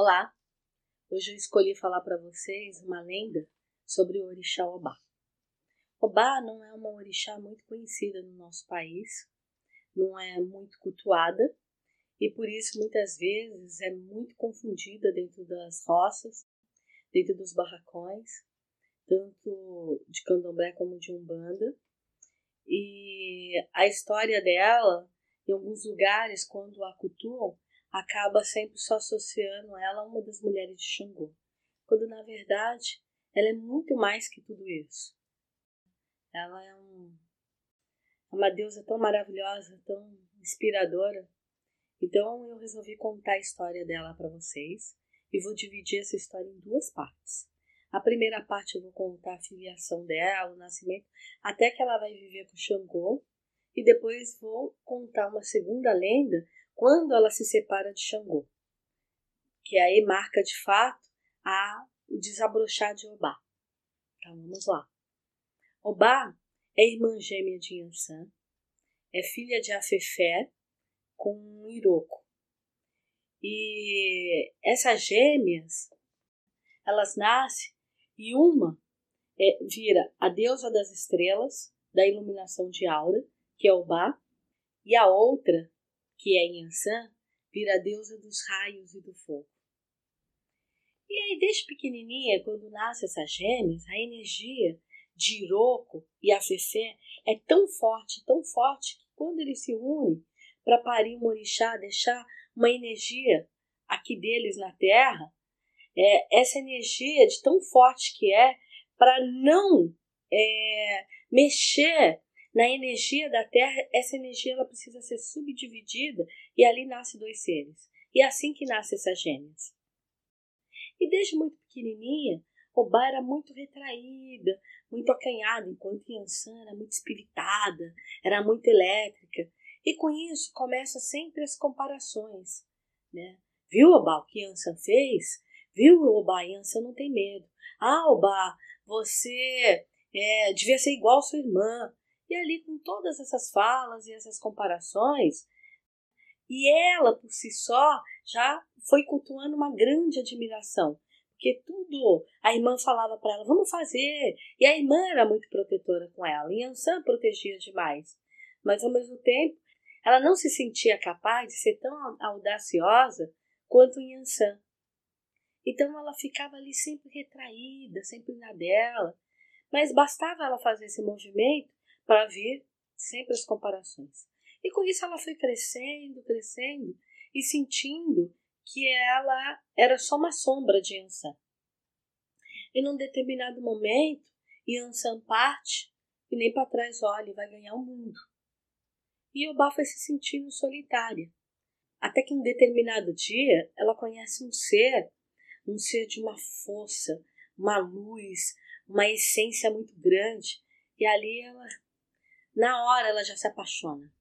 Olá! Hoje eu escolhi falar para vocês uma lenda sobre o orixá Obá. Obá não é uma orixá muito conhecida no nosso país, não é muito cultuada e por isso muitas vezes é muito confundida dentro das roças, dentro dos barracões, tanto de candomblé como de umbanda. E a história dela, em alguns lugares, quando a cultuam, acaba sempre só associando ela a uma das mulheres de Xangô, quando na verdade ela é muito mais que tudo isso. Ela é um, é uma deusa tão maravilhosa, tão inspiradora. Então eu resolvi contar a história dela para vocês e vou dividir essa história em duas partes. A primeira parte eu vou contar a filiação dela, o nascimento, até que ela vai viver com Xangô, e depois vou contar uma segunda lenda quando ela se separa de Xangô, que aí marca de fato a, o desabrochar de Obá. Então vamos lá. Obá é irmã gêmea de Yansan, é filha de Afefé com Iroko. E essas gêmeas, elas nascem e uma é, vira a deusa das estrelas, da iluminação de aura, que é Obá, e a outra, que é Yansan, vira a deusa dos raios e do fogo. E aí, desde pequenininha, quando nasce essas gêmeas, a energia de Iroko e Afefé é tão forte, tão forte, que quando eles se unem para parir um orixá, deixar uma energia aqui deles na Terra, é, essa energia de tão forte que é para não é, mexer na energia da Terra, essa energia ela precisa ser subdividida e ali nasce dois seres. E é assim que nasce essas gêmeas. E desde muito pequenininha, Obá era muito retraída, muito acanhada, enquanto Yansan era muito espiritada, era muito elétrica. E com isso começa sempre as comparações. Né? Viu, Obá, o que Yansan fez? Viu, Obá, Yansan não tem medo. Ah, Obá, você é, devia ser igual sua irmã. E ali, com todas essas falas e essas comparações, e ela por si só já foi cultuando uma grande admiração. Porque tudo a irmã falava para ela, vamos fazer. E a irmã era muito protetora com ela. E Ansan protegia demais. Mas ao mesmo tempo, ela não se sentia capaz de ser tão audaciosa quanto Yansan. Então ela ficava ali sempre retraída, sempre na dela. Mas bastava ela fazer esse movimento para vir sempre as comparações. E com isso ela foi crescendo, crescendo e sentindo que ela era só uma sombra de Yansan. E num determinado momento, Yansan parte e nem para trás olha e vai ganhar o mundo. E Obá foi se sentindo solitária. Até que em determinado dia ela conhece um ser, um ser de uma força, uma luz, uma essência muito grande. E ali ela na hora ela já se apaixona.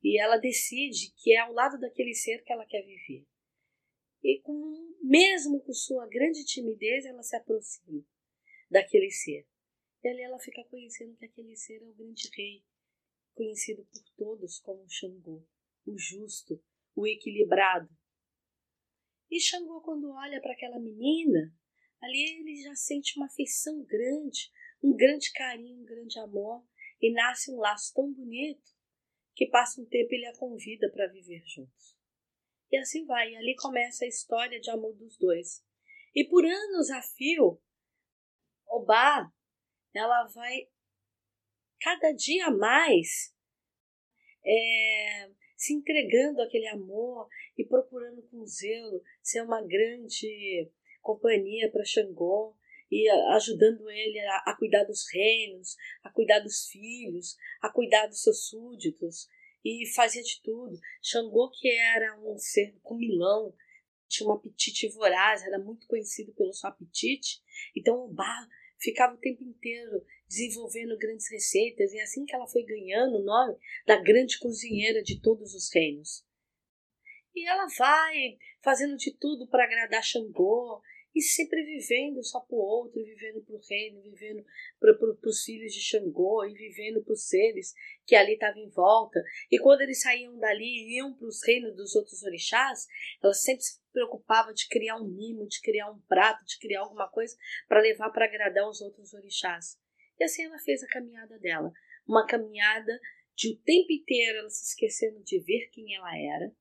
E ela decide que é ao lado daquele ser que ela quer viver. E com, mesmo com sua grande timidez, ela se aproxima daquele ser. E ali ela fica conhecendo que aquele ser é o grande rei, conhecido por todos como Xangô, o justo, o equilibrado. E Xangô, quando olha para aquela menina, ali ele já sente uma afeição grande, um grande carinho, um grande amor, e nasce um laço tão bonito que passa um tempo ele a convida para viver juntos. E assim vai, e ali começa a história de amor dos dois. E por anos a fio, Obá, ela vai cada dia mais é, se entregando àquele amor e procurando com zelo ser uma grande companhia para Xangô, e ajudando ele a, a, cuidar dos reinos, a cuidar dos filhos, a cuidar dos seus súditos e fazia de tudo. Xangô, que era um ser comilão, tinha um apetite voraz, era muito conhecido pelo seu apetite, então o Bar ficava o tempo inteiro desenvolvendo grandes receitas e é assim que ela foi ganhando o nome da grande cozinheira de todos os reinos. E ela vai fazendo de tudo para agradar Xangô e sempre vivendo só para o outro, vivendo para o reino, vivendo para os filhos de Xangô e vivendo para os seres que ali estavam em volta. E quando eles saíam dali e iam para os reinos dos outros orixás, ela sempre se preocupava de criar um mimo, de criar um prato, de criar alguma coisa para levar para agradar os outros orixás. E assim ela fez a caminhada dela, uma caminhada de o tempo inteiro ela se esquecendo de ver quem ela era,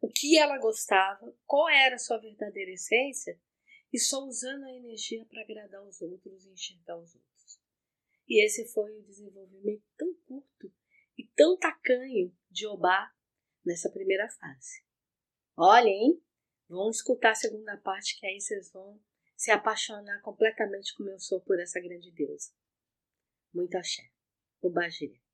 o que ela gostava, qual era a sua verdadeira essência, e só usando a energia para agradar os outros e enxergar os outros. E esse foi o desenvolvimento tão curto e tão tacanho de Obá nessa primeira fase. Olhem, vão escutar a segunda parte que aí vocês vão se apaixonar completamente como eu sou por essa grande deusa. Muito axé. O Bagirê.